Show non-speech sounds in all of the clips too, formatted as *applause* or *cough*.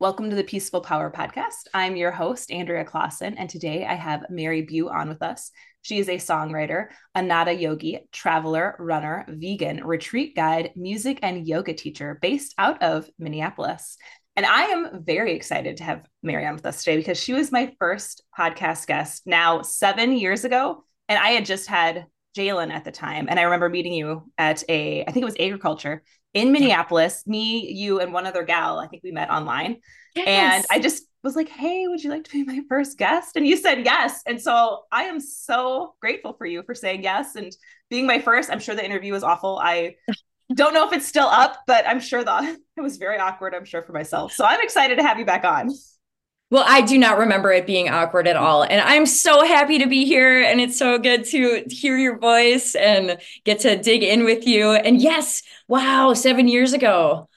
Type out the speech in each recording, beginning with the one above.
Welcome to the Peaceful Power Podcast. I'm your host, Andrea Claassen, and today I have Mary Bue on with us. She is a songwriter, a Nada yogi, traveler, runner, vegan, retreat guide, music, and yoga teacher based out of Minneapolis. And I am very excited to have Mary on with us today because she was my first podcast guest now seven years ago. And I had just had Jalen at the time. And I remember meeting you at a, I think it was agriculture in Minneapolis, me, you, and one other gal. I think we met online. Yes. And I just was like, hey, would you like to be my first guest? And you said yes. And so I am so grateful for you for saying yes and being my first. I'm sure the interview was awful. I *laughs* don't know if it's still up, but I'm sure that *laughs* it was very awkward, I'm sure for myself. So I'm excited to have you back on. Well, I do not remember it being awkward at all. And I'm so happy to be here. And it's so good to hear your voice and get to dig in with you. And yes, wow, seven years ago.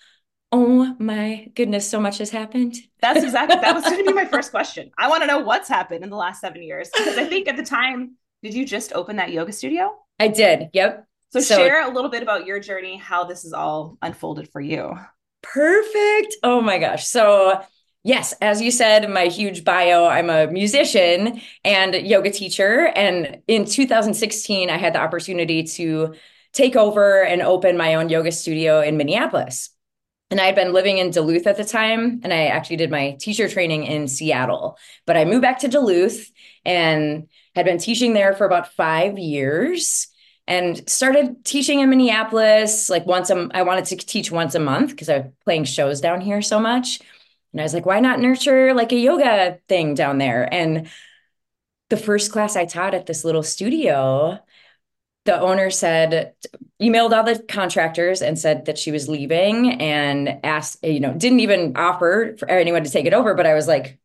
Oh my goodness, so much has happened. That's exactly that was going to be my first *laughs* question. I want to know what's happened in the last seven years. Because I think at the time, did you just open that yoga studio? I did. Yep. So, so share a little bit about your journey, how this is all unfolded for you. Perfect. Oh my gosh. So Yes, as you said, my huge bio, I'm a musician and yoga teacher. And in 2016, I had the opportunity to take over and open my own yoga studio in Minneapolis. And I had been living in Duluth at the time, and I actually did my teacher training in Seattle. But I moved back to Duluth and had been teaching there for about five years and started teaching in Minneapolis like once a, I wanted to teach once a month because I was playing shows down here so much. And I was like, why not nurture like a yoga thing down there? And the first class I taught at this little studio, the owner said, emailed all the contractors and said that she was leaving and asked, you know, didn't even offer for anyone to take it over. But I was like,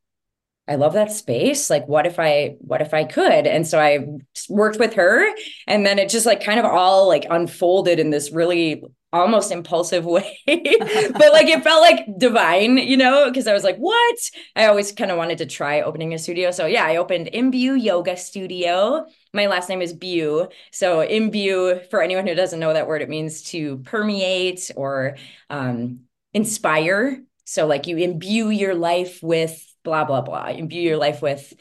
I love that space. Like, what if I, what if I could? And so I worked with her and then it just like kind of all like unfolded in this really almost impulsive *laughs* way but like it felt like divine you know because i was like what i always kind of wanted to try opening a studio so yeah i opened imbue yoga studio my last name is Bue. So imbue, for anyone who doesn't know that word, it means to permeate or um, inspire. So like you imbue your life with blah blah blah. Imbue your life with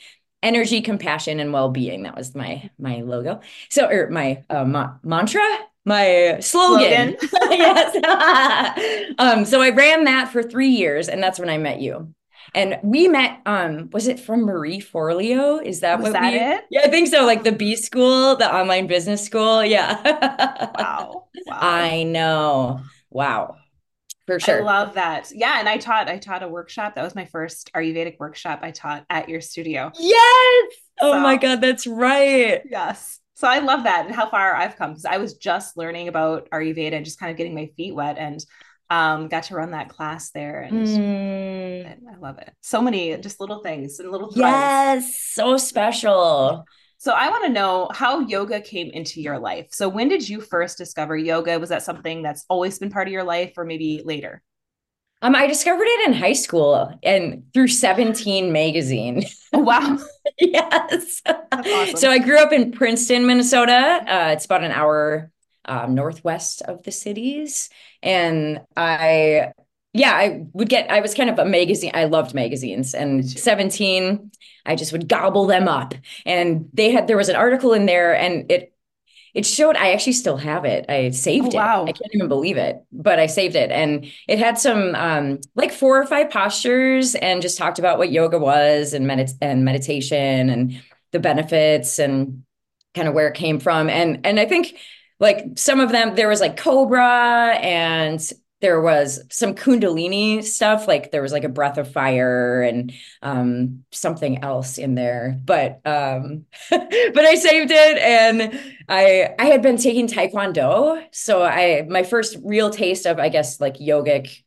energy, compassion, and well-being. That was my my logo. So or my uh, ma- mantra my slogan. slogan. *laughs* yes. *laughs* um, so I ran that for three years, and that's when I met you. And we met, um, was it from Marie Forleo? Is that was what that we, it? Yeah, I think so. Like the B school, the online business school. Yeah. *laughs* wow. wow. I know. Wow. For sure. I love that. Yeah. And I taught, I taught a workshop. That was my first Ayurvedic workshop I taught at your studio. Yes. Oh so, my God, that's right. Yes. So I love that and how far I've come because I was just learning about Ayurveda and just kind of getting my feet wet and um, got to run that class there and, mm. and, I love it. So many just little things and little threads. Yes, so special. So I want to know how yoga came into your life. So when did you first discover yoga? Was that something that's always been part of your life or maybe later? Um, I discovered it in high school and through 17 magazine. Oh, wow. *laughs* yes. Awesome. So I grew up in Princeton, Minnesota. Uh, it's about an hour um, northwest of the cities. And I, yeah, I would get, I was kind of a magazine. I loved magazines and 17, I just would gobble them up. And they had, there was an article in there and it it showed I actually still have it. I saved oh, wow. it. I can't even believe it, but I saved it. And it had some um, like four or five postures and just talked about what yoga was and medit- and meditation and the benefits and kind of where it came from. And and I think like some of them there was like cobra and there was some kundalini stuff like there was like a breath of fire and um, something else in there. But um, *laughs* but i saved it and i i had been taking taekwondo. So i my first real taste of i guess like yogic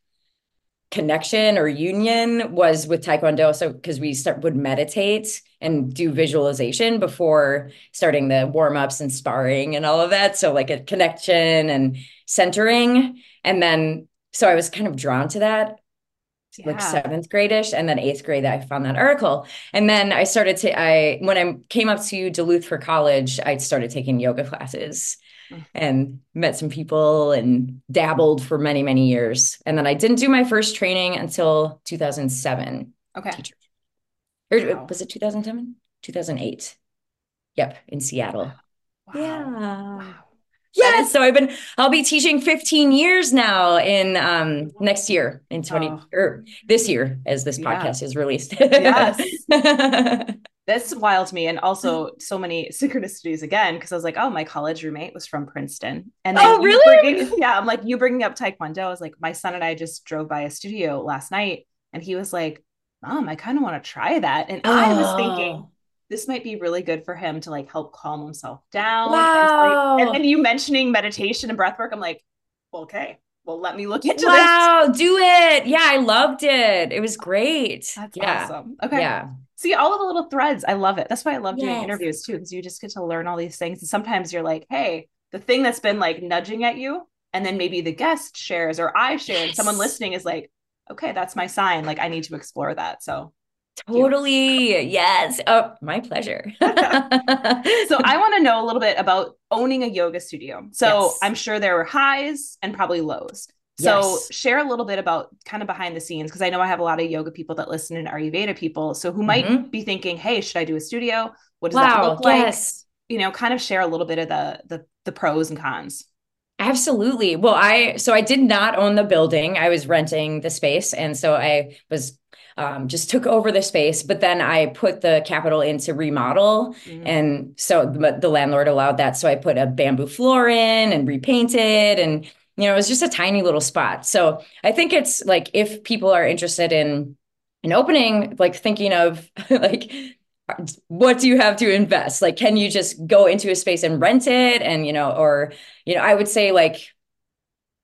connection or union was with taekwondo. So because we start would meditate and do visualization before starting the warm-ups and sparring and all of that. So like a connection and centering and then, so I was kind of drawn to that yeah. like seventh gradish and then eighth grade I found that article. And then I started to, I, when I came up to Duluth for college, I started taking yoga classes. Mm-hmm. and met some people and dabbled for many, many years. And then I didn't do my first training until 2007. Okay. Teacher. Or uh, wow. was it 2007? 2008. Yep, in Seattle. Wow. Yeah. Wow. Yeah, so I've been I'll be teaching 15 years now in um next year in 20 oh. or this year as this yeah. podcast is released. yes. *laughs* That's wild to me. And also so many *laughs* synchronicities again, because I was like, oh, my college roommate was from Princeton. And then oh, really? Bringing, yeah, I'm like, you bringing up Taekwondo. I was like, my son and I just drove by a studio last night and he was like, Mom, I kind of want to try that. And oh. I was thinking, oh this might be really good for him to like help calm himself down. Wow. And, like, and then you mentioning meditation and breath work, I'm like, well, okay, well, let me look into this. wow, this. do it. Yeah, I loved it. It was great. That's yeah. awesome. Okay. Yeah. See all of the little threads. I love it. That's why I love doing yes. interviews too, because you just get to learn all these things. And sometimes you're like, hey, the thing that's been like nudging at you, and then maybe the guest shares or I share, yes. and someone listening is like, okay, that's my sign. Like I need to explore that. So Totally. Yes. Oh, my pleasure. *laughs* so I *laughs* want to know a little bit about owning a yoga studio. So yes. I'm sure there were highs and probably lows. So yes. share a little bit about kind of behind the scenes because I know I have a lot of yoga people that listen and Ayurveda people. So who might mm-hmm. be thinking, "Hey, should I do a studio? What does wow. that look like?" Yes. You know, kind of share a little bit of the the the pros and cons. Absolutely. Well, I so I did not own the building. I was renting the space and so I was um, just took over the space. But then I put the capital into remodel. Mm-hmm. And so the, the landlord allowed that. So I put a bamboo floor in and repainted and you know, it was just a tiny little spot. So I think it's like if people are interested in an opening, like thinking of *laughs* like what do you have to invest? Like, can you just go into a space and rent it? And, you know, or, you know, I would say like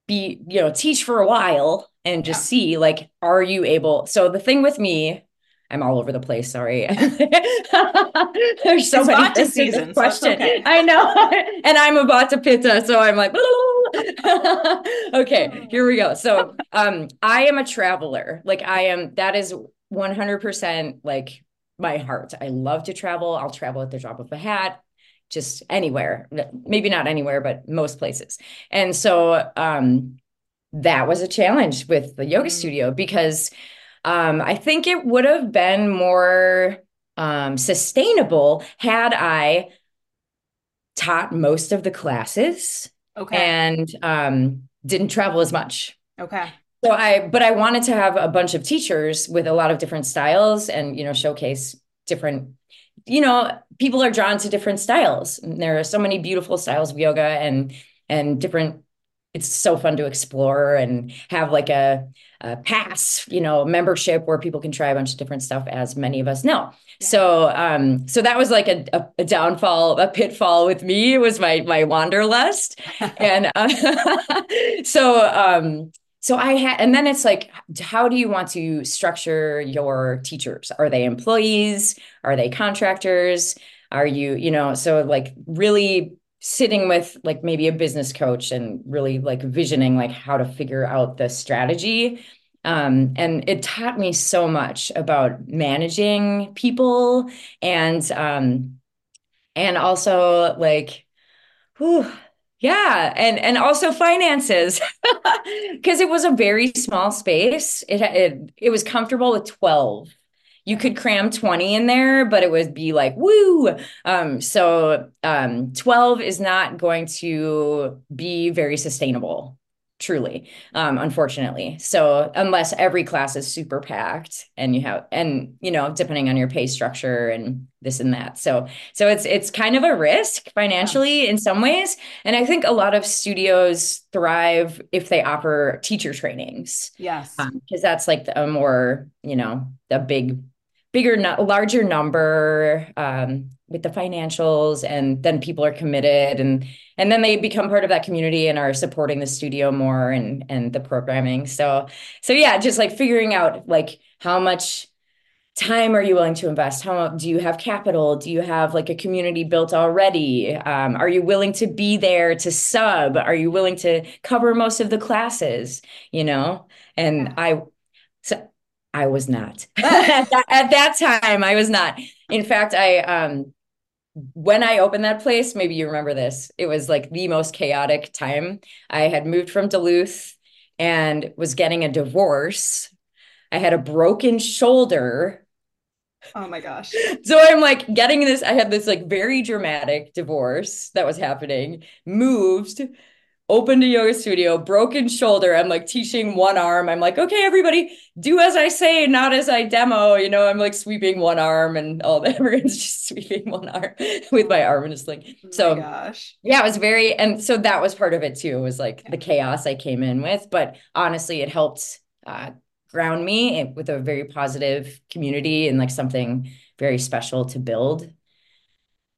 be, you know, teach for a while and just yeah. see like are you able so the thing with me I'm all over the place. Sorry. *laughs* There's so it's many seasons. Question. So okay. I know. *laughs* and I'm about to pitta. So I'm like, *laughs* okay, here we go. So um, I am a traveler. Like I am, that is 100% like my heart. I love to travel. I'll travel at the drop of a hat, just anywhere. Maybe not anywhere, but most places. And so um, that was a challenge with the yoga mm. studio because um, I think it would have been more um, sustainable had I taught most of the classes okay. and um, didn't travel as much. Okay. So I, but I wanted to have a bunch of teachers with a lot of different styles and, you know, showcase different, you know, people are drawn to different styles. There are so many beautiful styles of yoga and, and different it's so fun to explore and have like a, a, pass, you know, membership where people can try a bunch of different stuff, as many of us know. Yeah. So, um, so that was like a, a, a, downfall, a pitfall with me. It was my my wanderlust, *laughs* and uh, *laughs* so um, so I had, and then it's like, how do you want to structure your teachers? Are they employees? Are they contractors? Are you, you know, so like really sitting with like maybe a business coach and really like visioning like how to figure out the strategy. Um, and it taught me so much about managing people and um, and also like whew, yeah and and also finances. *laughs* Because it was a very small space. It, it it was comfortable with 12 you could cram 20 in there, but it would be like, woo. Um, so um, 12 is not going to be very sustainable, truly, um, unfortunately. So unless every class is super packed and you have, and, you know, depending on your pay structure and this and that. So, so it's, it's kind of a risk financially yeah. in some ways. And I think a lot of studios thrive if they offer teacher trainings. Yes. Because um, that's like a more, you know, a big bigger, larger number um, with the financials, and then people are committed, and and then they become part of that community and are supporting the studio more and and the programming. So so yeah, just like figuring out like how much time are you willing to invest? How do you have capital? Do you have like a community built already? Um, are you willing to be there to sub? Are you willing to cover most of the classes you know? And i so I was not. *laughs* at, that, at, that, time. I was not. In fact, I um when I opened that place, maybe you remember this, it was like the most chaotic time. I had moved from Duluth and was getting a divorce. I had a broken shoulder. Oh my gosh. *laughs* So I'm like getting this. I had this like very dramatic divorce that was happening, moved, opened a yoga studio, broken shoulder. I'm like teaching one arm. I'm like, okay, everybody, do as I say, not as I demo. You know, I'm like sweeping one arm and all that. *laughs* Everyone's just sweeping one arm *laughs* with my arm in a sling. Oh so gosh. Yeah, it was very and so that was part of it too, was like yeah. the chaos I came in with. But honestly, it helped uh, ground me with a very positive community and like something very special to build.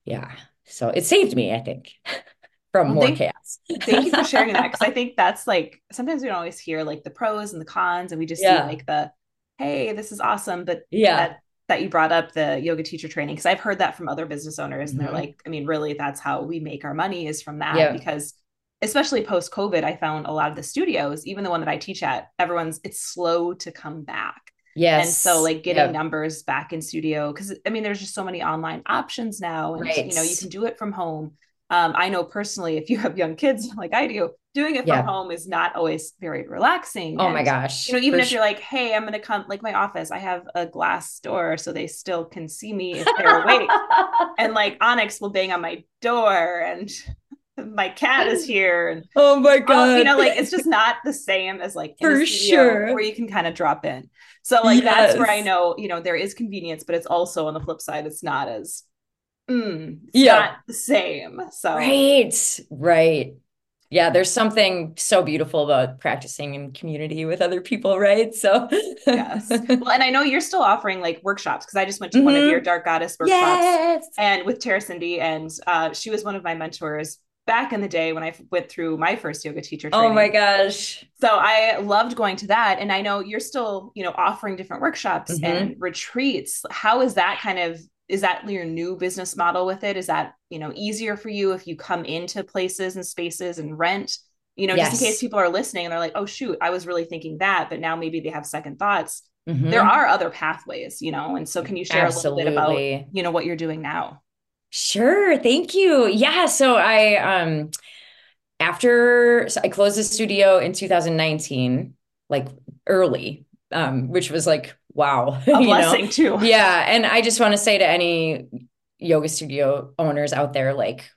Yeah. So it saved me, I think. *laughs* from well, more thank, chaos. thank you for *laughs* sharing that because I think that's like sometimes we don't always hear like the pros and the cons, and we just yeah. see like the hey, this is awesome, but yeah. That, that you brought up the yoga teacher training because I've heard that from other business owners, mm-hmm. and they're like, I mean, really, that's how we make our money is from that yeah. because especially post COVID, I found a lot of the studios, even the one that I teach at, everyone's it's slow to come back. Yes. And so like getting yep. numbers back in studio because I mean there's just so many online options now and right. you know you can do it from home um, I know personally, if you have young kids *laughs* like I do, doing it from yeah. home is not always very relaxing. Oh and, my gosh. You know, even if sure. you're like, hey, I'm going to come, like my office, I have a glass door so they still can see me if they're awake. *laughs* and like Onyx will bang on my door and *laughs* my cat is here. And, oh my God. you know, like it's just not the same as like for sure where you can kind of drop in. So like yes. that's where I know, you know, there is convenience, but it's also on the flip side, it's not as mm, yeah. not the same. So right, right. Yeah, there's something so beautiful about practicing in community with other people, right? So yes. Well, and I know you're still offering like workshops because I just went to mm-hmm. one of mm-hmm. your Dark Goddess workshops yes. and with Tara Cindy, and uh, she was one of my mentors back in the day when I went through my first yoga teacher training. Oh my gosh. So I loved going to that. And I know you're still, you know, offering different workshops mm-hmm. and retreats. How is that kind of is that your new business model with it is that you know easier for you if you come into places and spaces and rent you know yes. just in case people are listening and they're like oh shoot i was really thinking that but now maybe they have second thoughts mm-hmm. there are other pathways you know and so can you share Absolutely. a little bit about you know what you're doing now sure thank you yeah so i um after so i closed the studio in 2019 like early um which was like wow. *laughs* A blessing know? too. *laughs* Yeah. And I just want to say to any yoga studio owners out there, like,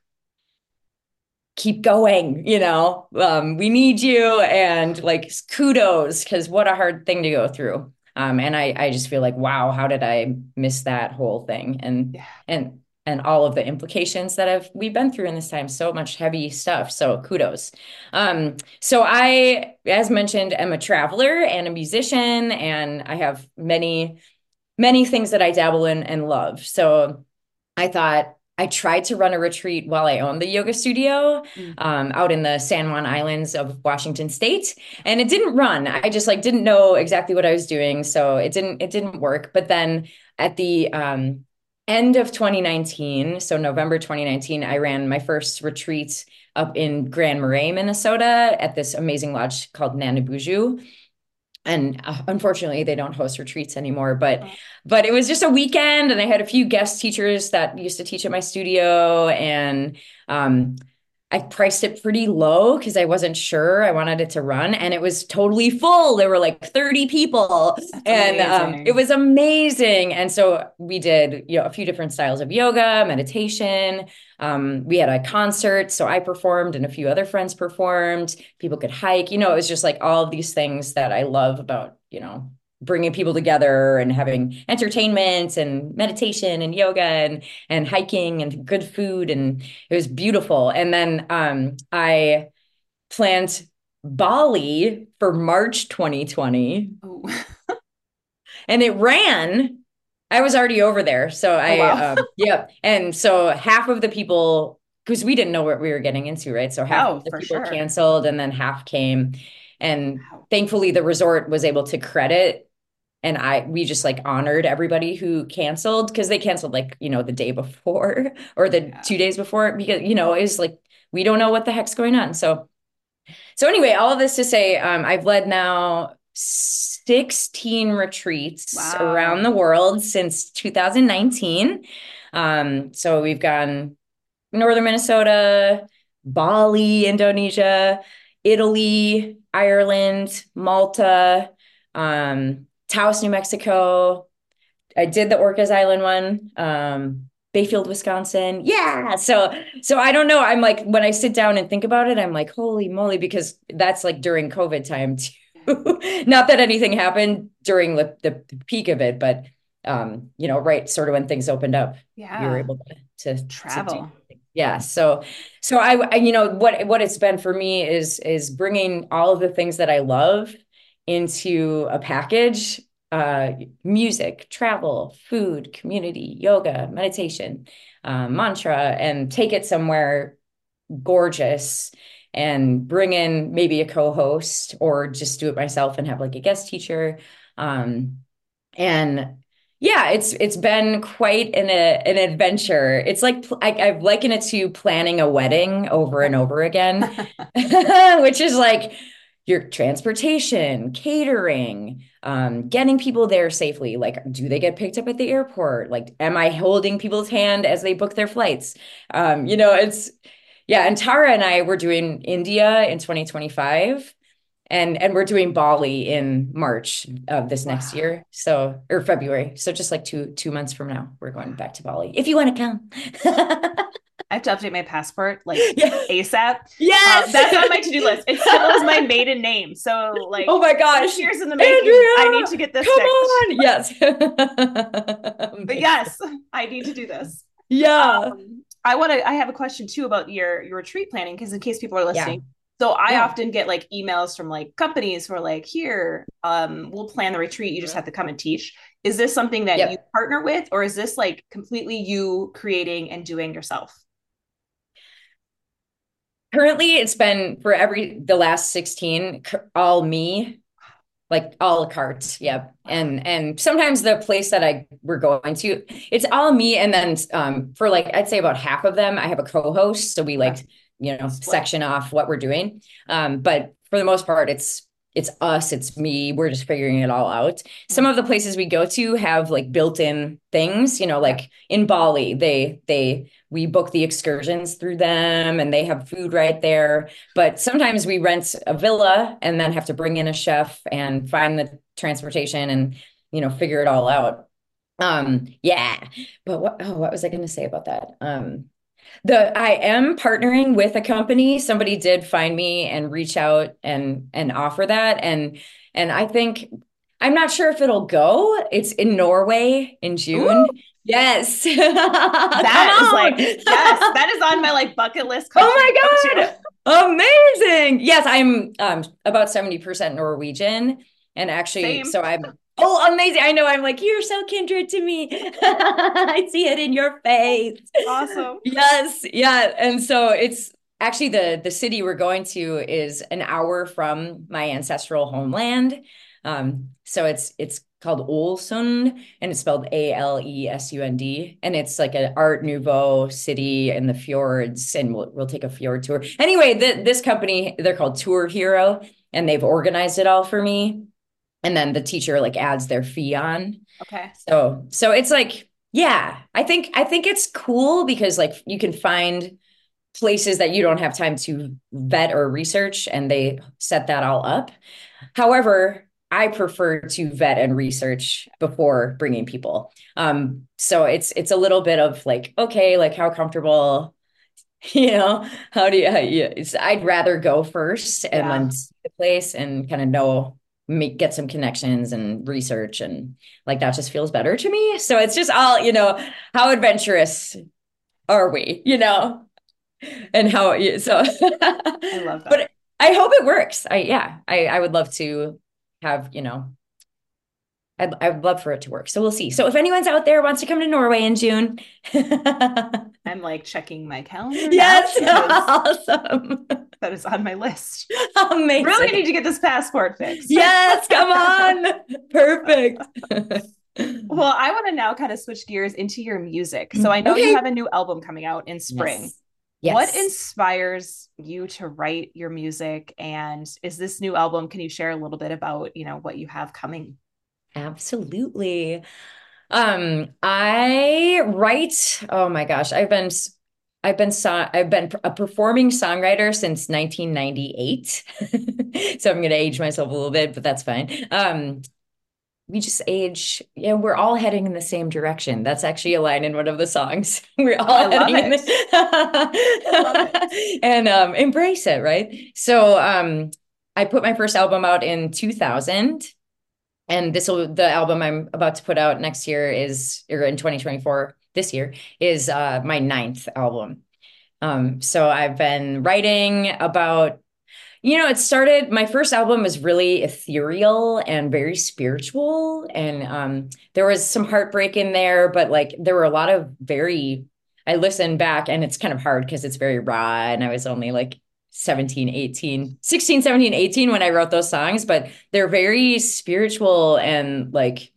keep going, you know, um, we need you and like kudos because what a hard thing to go through. Um, and I, I just feel like, wow, how did I miss that whole thing? And, yeah. and, and all of the implications that have we've been through in this time so much heavy stuff so kudos um so i as mentioned am a traveler and a musician and i have many many things that i dabble in and love so i thought I tried to run a retreat while I owned the yoga studio mm. um, out in the San Juan Islands of Washington State, and it didn't run. I just like didn't know exactly what I was doing, so it didn't it didn't work. But then at the um, end of 2019, so November 2019, I ran my first retreat up in Grand Marais, Minnesota at this amazing lodge called Naniboujou. And uh, unfortunately, they don't host retreats anymore. But oh. but it was just a weekend, and I had a few guest teachers that used to teach at my studio, and um, I priced it pretty low because I wasn't sure I wanted it to run, and it was totally full. There were like 30 people, That's and um, it was amazing. And so we did, you know, a few different styles of yoga, meditation. Um, we had a concert, so I performed, and a few other friends performed. People could hike. You know, it was just like all of these things that I love about, you know, bringing people together and having entertainment and meditation and yoga and and hiking and good food. And it was beautiful. And then um i planned bali for march 2020 oh. *laughs* and it ran. I was already over there. So i oh, wow. *laughs* uh, yeah and so half of the people because we didn't know what we were getting into right? So half oh, of the people sure. canceled and then half came. And thankfully the resort was able to credit and I we just like honored everybody who canceled because they canceled like you know the day before *laughs* or the yeah. two days before because you know it's like we don't know what the heck's going on so so anyway all of this to say um, I've led now 16 retreats wow. around the world since 2019. Um, so we've gone northern Minnesota, Bali, Indonesia, Italy, Ireland, Malta, um, Taos, New Mexico. I did the Orcas Island one. Um, Bayfield, Wisconsin. Yeah. So so I don't know. I'm like when I sit down and think about it, I'm like, holy moly, because that's like during COVID time too. *laughs* Not that anything happened during the, the peak of it, but um, you know, right, sort of when things opened up, yeah, you were able to, to travel. To yeah. So so I, I you know what what it's been for me is is bringing all of the things that I love into a package uh, music, travel, food, community, yoga, meditation, uh, mantra, and take it somewhere gorgeous and bring in maybe a co-host or just do it myself and have like a guest teacher. Um, and yeah, it's it's been quite an a, an adventure. It's like I, I've likened it to planning a wedding over and over again, *laughs* which is like your transportation, catering, um, getting people there safely. Like, do they get picked up at the airport? Like, am I holding people's hand as they book their flights? Um, you know, it's yeah. And Tara and I were doing India in 2025 and and we're doing Bali in March of this wow. next year. So or February. So just like two two months from now, we're going back to Bali. If you want to come. *laughs* I have to update my passport like *laughs* yeah. ASAP. Yes, um, that's on my to-do list. It still is my *laughs* maiden name, so like, oh my gosh, years in the making. Andrea, I need to get this. Come on, yes. *laughs* but yes, I need to do this. Yeah. Um, I want to. I have a question too about your your retreat planning because in case people are listening. Yeah. So I yeah. often get like emails from like companies who are like, "Here, um, we'll plan the retreat. You just have to come and teach." Is this something that yep. you partner with, or is this like completely you creating and doing yourself? Currently it's been for every the last 16 all me like all la carte yeah and and sometimes the place that i we're going to it's all me and then um for like i'd say about half of them i have a co-host so we like you know section off what we're doing. Um but for the most part it's it's us it's me we're just figuring it all out. Some of the places we go to have like built-in things you know like in bali they they we book the excursions through them and they have food right there. But sometimes we rent a villa and then have to bring in a chef and find the transportation and you know figure it all out. Um yeah. But what oh what was i going to say about that? Um the I am partnering with a company. Somebody did find me and reach out and and offer that and and I think I'm not sure if it'll go. It's in Norway in June. Ooh. Yes. *laughs* that is like yes, that is on my like bucket list. *laughs* Oh my *laughs* god. Amazing. Yes, I'm um about 70% Norwegian and actually Same. so I'm Oh, amazing. I know. I'm like, you're so kindred to me. *laughs* I see it in your face. Awesome. Yes. Yeah. And so it's actually the the city we're going to is an hour from my ancestral homeland. Um, so it's it's called Ålesund and it's spelled A-L-E-S-U-N-D. And it's like an art nouveau city in the fjords. And we'll we'll take a fjord tour. Anyway, the, this company, they're called Tour Hero, and they've organized it all for me and then the teacher like adds their fee on. Okay. So so it's like yeah, I think I think it's cool because like you can find places that you don't have time to vet or research and they set that all up. However, I prefer to vet and research before bringing people. Um, so it's it's a little bit of like, okay, like how comfortable, *laughs* you know, how do you? How you I'd rather go first and yeah. then see the place and kind of know make get some connections and research and like that just feels better to me. So it's just all you know how adventurous are we you know? And how so. I love *laughs* that. But i hope it works. I yeah i i would love to have you know I'd, I'd love for it to work. So we'll see. So if anyone's out there wants to come to Norway in June, *laughs* I'm like checking my calendar. Yes, *laughs* awesome. That is on my list. Amazing. Really need to get this passport fixed. Yes, come *laughs* on. Perfect. well, I want to now kind of switch gears into your music. So I know okay. you have a new album coming out in spring. Yes. Yes. What inspires you to write your music? And is this new album? Can you share a little bit about, you know, what you have coming? Absolutely. Um, I write, oh my gosh, I've been I've been so- I've been a performing songwriter since 1998. *laughs* so I'm going to age myself a little bit, but that's fine. Um, we just age yeah we're all heading in the same direction. That's actually a line in one of the songs. *laughs* We're all oh, heading in the... *laughs* and um embrace it right? So um i put my first album out in 2000 and this will the album i'm about to put out next year is or in 2024 this year is uh my ninth album um so i've been writing about you know, it started, my first album was really ethereal and very spiritual. And um, there was some heartbreak in there, but like there were a lot of very, I listened back and it's kind of hard because it's very raw. And I was only like 17, 18, 16, 17, 18 when I wrote those songs, but they're very spiritual and like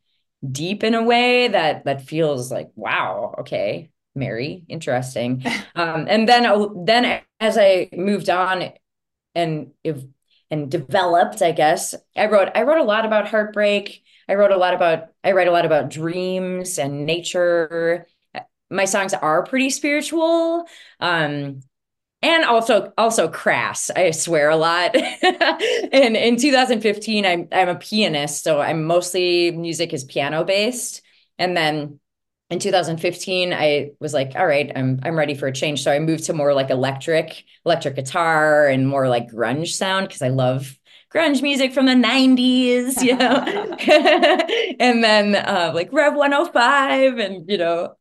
deep in a way that that feels like, wow, okay, Mary, interesting. *laughs* um, and then then as I moved on, and if and developed, I guess. I wrote I wrote a lot about heartbreak. I wrote a lot about I write a lot about dreams and nature. My songs are pretty spiritual. Um and also also crass. I swear a lot. and *laughs* in 2015 I'm I'm a pianist, so I'm mostly music is piano based. And then in 2015 i was like all right i'm i'm ready for a change so i moved to more like electric electric guitar and more like grunge sound because i love grunge music from the 90s you know *laughs* *laughs* and then uh, like rev 105 and you know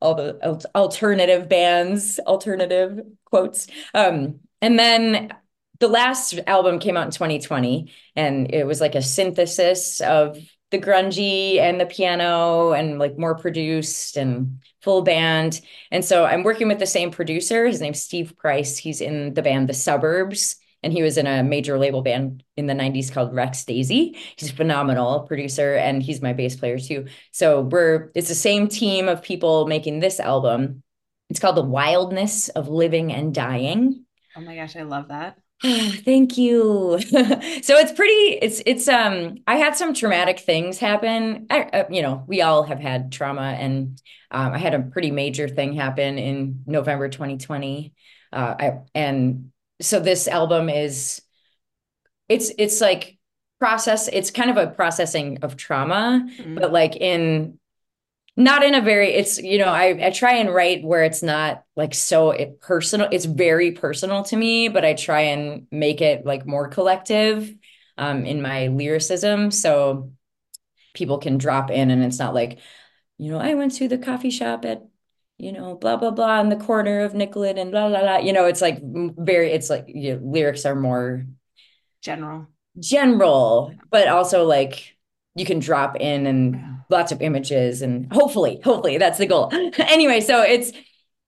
all the alternative bands alternative quotes um and then the last album came out in 2020 and it was like a synthesis of the grungy and the piano and like more produced and full band. And so I'm working with the same producer. His name's Steve Price. He's in the band The Suburbs. And he was in a major label band in the 90s called Rex Daisy. He's a phenomenal producer and he's my bass player too. So we're it's the same team of people making this album. It's called The Wildness of Living and Dying. Oh my gosh, I love that. *sighs* Thank you. *laughs* so it's pretty it's it's um I had some traumatic things happen. I, uh, you know, we all have had trauma and um, I had a pretty major thing happen in November 2020. Uh I and so this album is it's it's like process it's kind of a processing of trauma mm-hmm. but like in not in a very it's you know I, I try and write where it's not like so it personal it's very personal to me but i try and make it like more collective um in my lyricism so people can drop in and it's not like you know i went to the coffee shop at you know blah blah blah in the corner of nicollet and blah blah blah you know it's like very it's like you know, lyrics are more general. general but also like you can drop in and yeah. lots of images and hopefully hopefully that's the goal. *laughs* Anyway so it's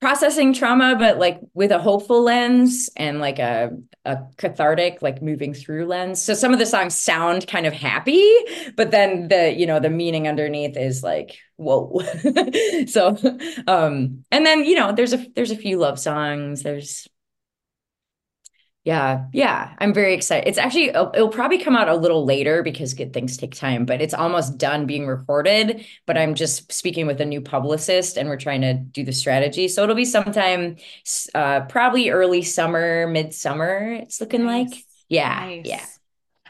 processing trauma but like with a hopeful lens and like a a cathartic like moving through lens. So some of the songs sound kind of happy but then the you know the meaning underneath is like whoa. *laughs* So um and then you know there's a there's a few love songs. There's yeah, yeah, I'm very excited. It's actually it'll, it'll, probably come out a little later because good things take time, but it's almost done being recorded. But I'm just speaking with a new publicist, and we're trying to do the strategy. So it'll be sometime, uh, probably early summer, midsummer. It's looking nice. like, yeah, nice. yeah.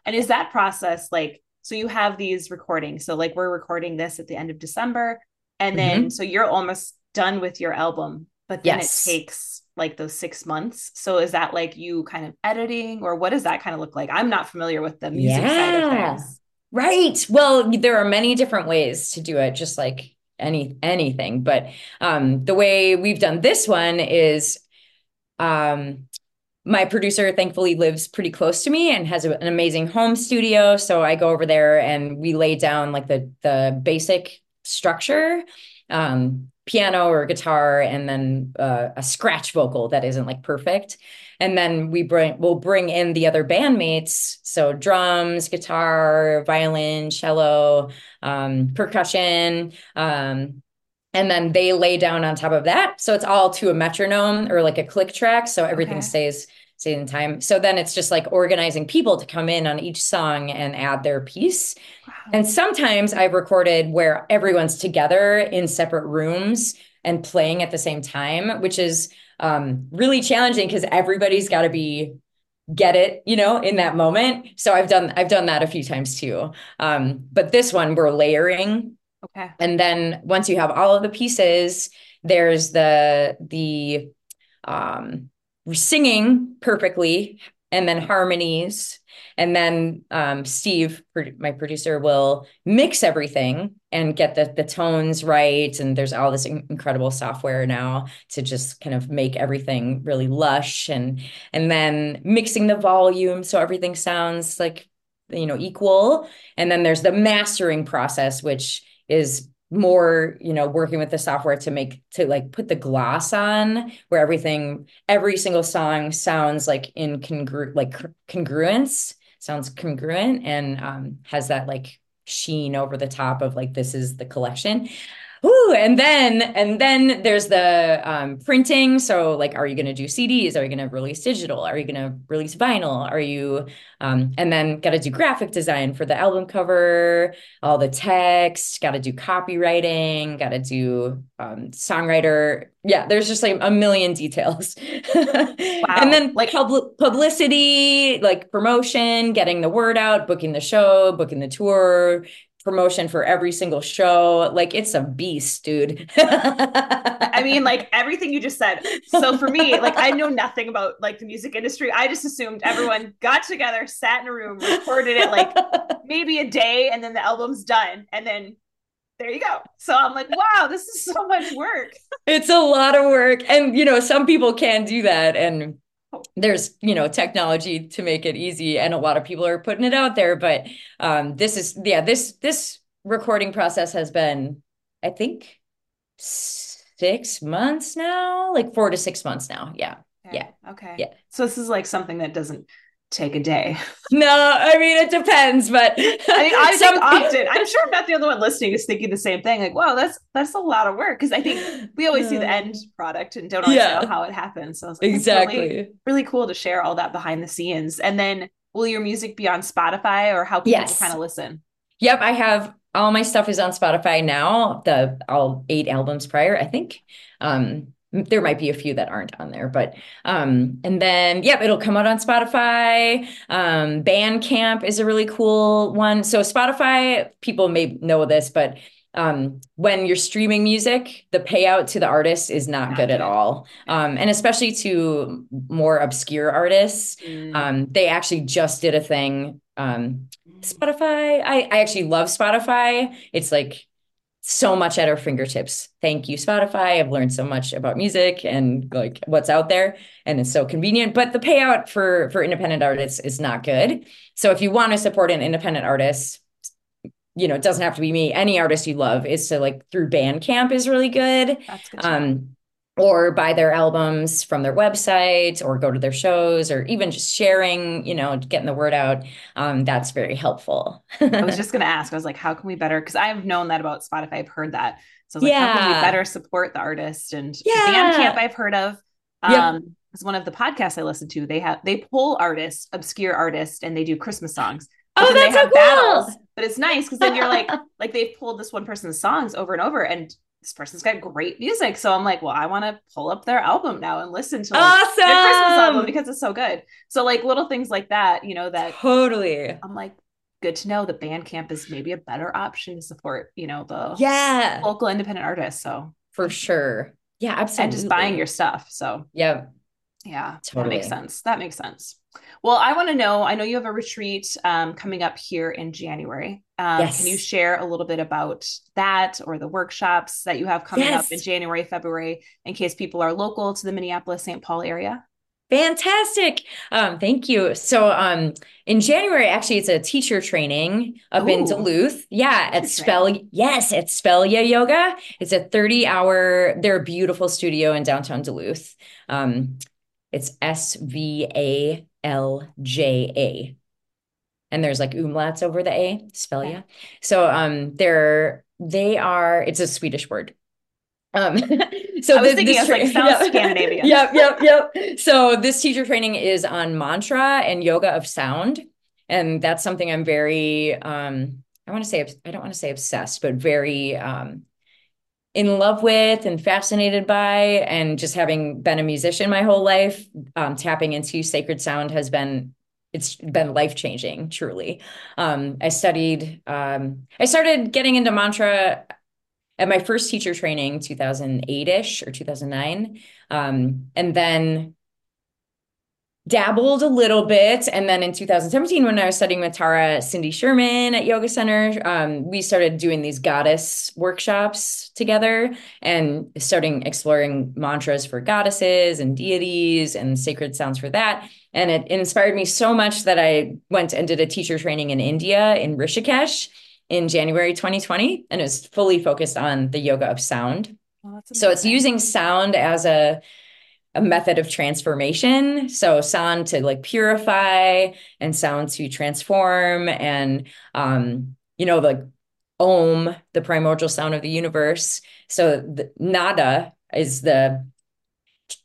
And is that process like so? You have these recordings. So like we're recording this at the end of December, and then mm-hmm. so you're almost done with your album, but then yes. it takes like those six months. So is that like you kind of editing or what does that kind of look like? I'm not familiar with the music yeah. side of things. Right. Well, there are many different ways to do it, just like any anything. But um, the way we've done this one is um, my producer thankfully lives pretty close to me and has a, an amazing home studio. So I go over there and we lay down like the the basic structure. Um, piano or guitar and then uh, a scratch vocal that isn't like perfect and then we bring we'll bring in the other bandmates so drums guitar violin cello um, percussion um, and then they lay down on top of that. So it's all to a metronome or like a click track. So everything okay. stays stays in time. So then it's just like organizing people to come in on each song and add their piece. And sometimes I've recorded where everyone's together in separate rooms and playing at the same time, which is um, really challenging because everybody's got to be get it you know in that moment. So i've done i've done that a few times too. Um, but this one we're layering. Okay. And then once you have all of the pieces, there's the the um singing perfectly and then harmonies and then um, steve my producer will mix everything and get the, the tones right. And there's all this incredible software now to just kind of make everything really lush and and then mixing the volume so everything sounds like you know equal. And then there's the mastering process which is more you know working with the software to make to like put the gloss on where everything every single song sounds like in congru like congruence sounds congruent and um has that like sheen over the top of like this is the collection Ooh, and then and then there's the um, printing. So like, are you going to do CDs? Are you going to release digital? Are you going to release vinyl? Are you um, and then got to do graphic design for the album cover, all the text. Got to do copywriting. Got to do um, songwriter. Yeah, there's just like a million details. *laughs* wow. And then like pub- publicity, like promotion, getting the word out, booking the show, booking the tour, promotion for every single show. Like it's a beast, dude. I mean, like everything you just said. So for me, like I know nothing about like the music industry. I just assumed everyone got together, sat in a room, recorded it like *laughs* maybe a day, and then the album's done. And then there you go. So I'm like, wow, this is so much work. it's a lot of work. And you know, some people can do that. And there's you know technology to make it easy and a lot of people are putting it out there but um this is yeah this this recording process has been i think six months now like four to six months now. Yeah. Okay. yeah. Okay. Yeah. So this is like something that doesn't take a day. No, I mean it depends, but I mean I *laughs* some... think often I'm sure I'm not the only one listening is thinking the same thing. Like, wow, that's that's a lot of work because I think we always see the end product and don't always yeah. know how it happens. So it's like, exactly really, really, cool to share all that behind the scenes. And then will your music be on Spotify or how can yes. kind of listen? Yep, I have all my stuff is on Spotify now. The all eight albums prior, I think. Um, there might be a few that aren't on there but um and then yep it'll come out on spotify. Um bandcamp is a really cool one. So spotify people may know this but um when you're streaming music the payout to the artist is not, not good, good, at all. Um and especially to more obscure artists mm. um they actually just did a thing um spotify. I i actually love spotify. It's like so much at our fingertips. Thank you, Spotify. I've learned so much about music and like what's out there, and it's so convenient. But the payout for for independent artists is not good. So if you want to support an independent artist, you know, it doesn't have to be me. Any artist you love is to like through Bandcamp is really good. That's good. Um, or buy their albums from their website or go to their shows or even just sharing you know getting the word out um, that's very helpful i was *laughs* just going to ask i was like how can we better because i've known that about spotify i've heard that so I was yeah. like how can we better support the artist and yeah. bandcamp i've heard of um yep. it's one of the podcasts i listen to they have they pull artists obscure artists and they do christmas songs oh that's so cool. battles but it's nice because then you're like *laughs* like they've pulled this one person's songs over and over and this person's got great music. So I'm like, well, I want to pull up their album now and listen to like, awesome. their Christmas album because it's so good. So like little things like that, you know, that totally. I'm like, good to know that Bandcamp is maybe a better option to support, you know, the yeah local independent artists. So for sure. Yeah, absolutely. And just buying your stuff. So yeah. Yeah, totally. that makes sense. That makes sense. Well, I want to know. I know you have a retreat um, coming up here in January. Um, yes. Can you share a little bit about that or the workshops that you have coming yes. up in January, February, in case people are local to the Minneapolis, St. Paul area? Fantastic. Um, thank you. So um, in January, actually, it's a teacher training up Ooh. in Duluth. Yeah, at Spell. Yes, at Svälja Yoga. It's a 30 hour, they're a beautiful studio in downtown Duluth. Um, it's S V A L J A. And there's like umlauts over the A, Svälja. Okay. So um they're they are it's a Swedish word. Um, *laughs* so I was this, thinking this, like sounds *laughs* yeah. Scandinavian. yep, yep, yep. So this teacher training is on mantra and yoga of sound, and that's something I'm very um, I want to say I don't want to say obsessed, but very um, in love with and fascinated by and just having been a musician my whole life um, tapping into sacred sound has been it's been life changing truly. Um, i studied um, i started getting into mantra at my first teacher training 2008ish or 2009 um, and then dabbled a little bit. And then in 2017, when I was studying with Tara Cindy Sherman at Yoga Center, um, we started doing these goddess workshops together and starting exploring mantras for goddesses and deities and sacred sounds for that. And it inspired me so much that I went and did a teacher training in India in Rishikesh in January 2020. And it was fully focused on the yoga of sound. Oh, so it's using sound as a a method of transformation. So sound to like purify and sound to transform and um, you know, like om, the primordial sound of the universe. So the nada is the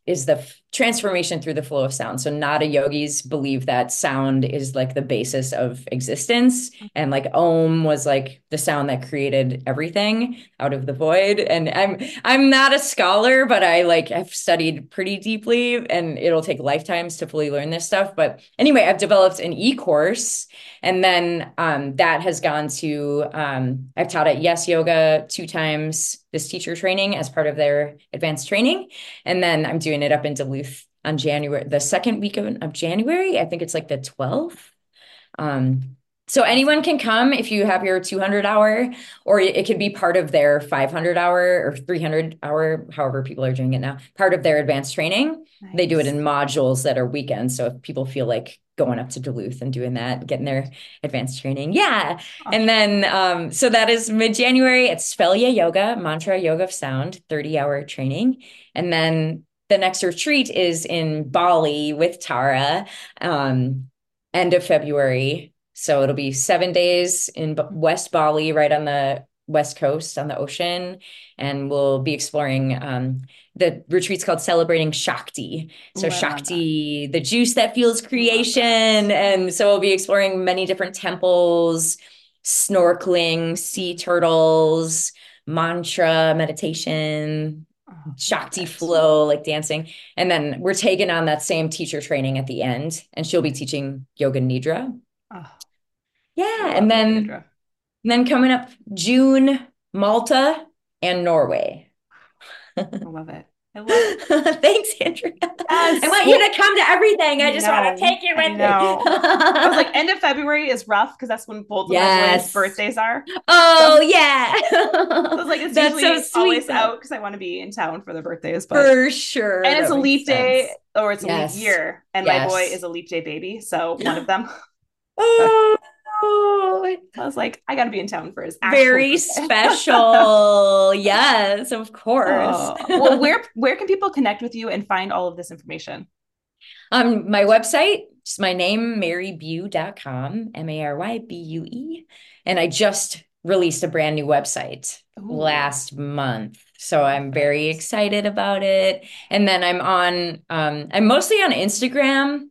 is the transformation through the flow of sound. So nada yogis believe that sound is like the basis of existence and like om was like the sound that created everything out of the void. And I'm I'm not a scholar but I like have studied pretty deeply and it'll take lifetimes to fully learn this stuff. But anyway I've developed an e-course and then um, that has gone to um, I've taught at Yes Yoga two times this teacher training as part of their advanced training. And then I'm doing it up in Duluth on January, the second week of, of January. I think it's like the 12th. Um, so anyone can come if you have your 200 hour, or it could be part of their 500 hour or 300 hour, however people are doing it now, part of their advanced training. Nice. They do it in modules that are weekends. So if people feel like going up to Duluth and doing that, getting their advanced training. Yeah. Awesome. And then, um, so that is mid January. It's Svälja Yoga, Mantra Yoga of Sound, 30 hour training. And then the next retreat is in Bali with Tara, um, end of February. So it'll be seven days in West Bali, right on the west coast on the ocean, and we'll be exploring. Um, the retreat's called Celebrating Shakti. So Shakti, the juice that fuels creation, and so we'll be exploring many different temples, snorkeling, sea turtles, mantra meditation Oh, Shakti flow, like dancing. And then we're taking on that same teacher training at the end, and she'll be teaching yoga nidra. Oh, yeah. And then, and then coming up June, Malta and Norway. I love it. I love it. *laughs* Thanks, Andrea. Yes. I want you to come to everything. I just want to take you with me. I was like, *laughs* end of February is rough because that's when both of yes. birthdays are. Oh so, yeah. *laughs* I was like, it's that's usually so always out because I want to be in town for the birthdays. But for sure. And it's a leap day or it's a yes. leap year, and yes. my boy is a leap day baby, so one of them. oh. I was like, I got to be in town for his very special. *laughs* yes, of course. Oh. Well, where where can people connect with you and find all of this information? Um, my website, just my name, marybue.com, M-A-R-Y-B-U-E. And I just released a brand new website Ooh. last month. So I'm very excited about it. And then I'm on um, I'm mostly on Instagram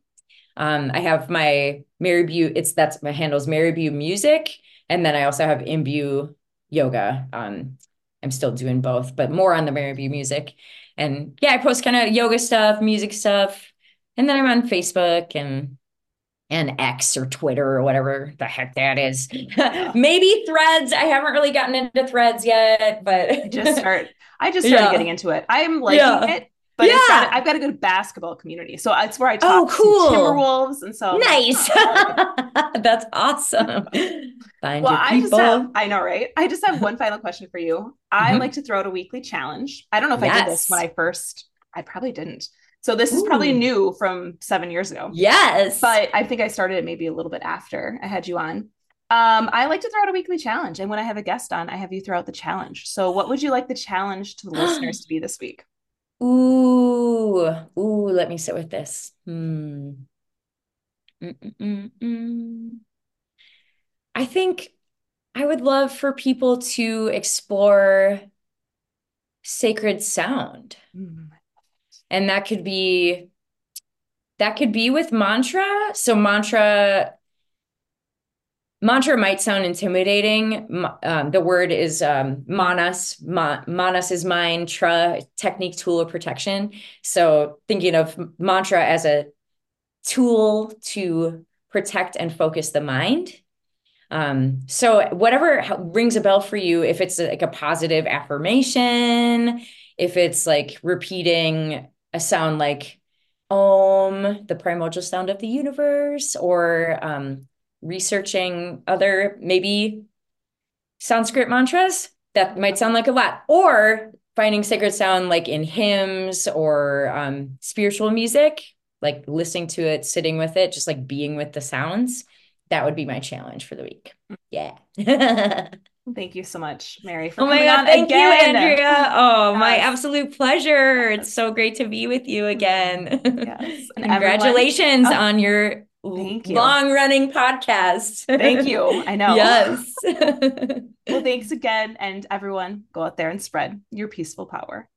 um, I have my Mary it's that's my handles Mary Music. And then I also have Imbue Yoga. Um, I'm still doing both, but more on the Mary Music. And yeah, I post kind of yoga stuff, music stuff. And then I'm on Facebook and and X or Twitter or whatever the heck that is. *laughs* Maybe threads. I haven't really gotten into threads yet, but I just start I just *laughs* started yeah. getting into it. I'm liking yeah. it but yeah. got, I've got a good basketball community. So it's where I talk oh, cool. Timberwolves. And so nice. *laughs* That's awesome. Find well, I just have, I know, right? I just have one final question for you. I mm-hmm. like to throw out a weekly challenge. I don't know if yes. I did this when I first, I probably didn't. So this Ooh. is probably new from seven years ago. Yes. But I think I started it maybe a little bit after I had you on. Um, I like to throw out a weekly challenge. And when I have a guest on, I have you throw out the challenge. So what would you like the challenge to the *gasps* listeners to be this week? Ooh, ooh, let me sit with this. Hmm. Mm-mm-mm-mm. I think I would love for people to explore sacred sound. Mm. And that could be that could be with mantra. So mantra mantra might sound intimidating. Um, the word is um, manas. Ma- manas is mind. Tra technique, tool of protection. So thinking of mantra as a tool to protect and focus the mind. Um, so whatever rings a bell for you, if it's like a positive affirmation, if it's like repeating a sound like Om, the primordial sound of the universe, or um, researching other maybe Sanskrit mantras, that might sound like a lot, or finding sacred sound like in hymns or um, spiritual music, like listening to it, sitting with it, just like being with the sounds that would be my challenge for the week. Yeah. *laughs* Thank you so much, Mary. oh my God. Thank again. you, Andrea. Oh, yes. my absolute pleasure. It's so great to be with you again. *laughs* Yes. Congratulations oh, on your thank you. long running podcast. Thank you. I know. Yes. *laughs* well, thanks again. And everyone, go out there and spread your peaceful power.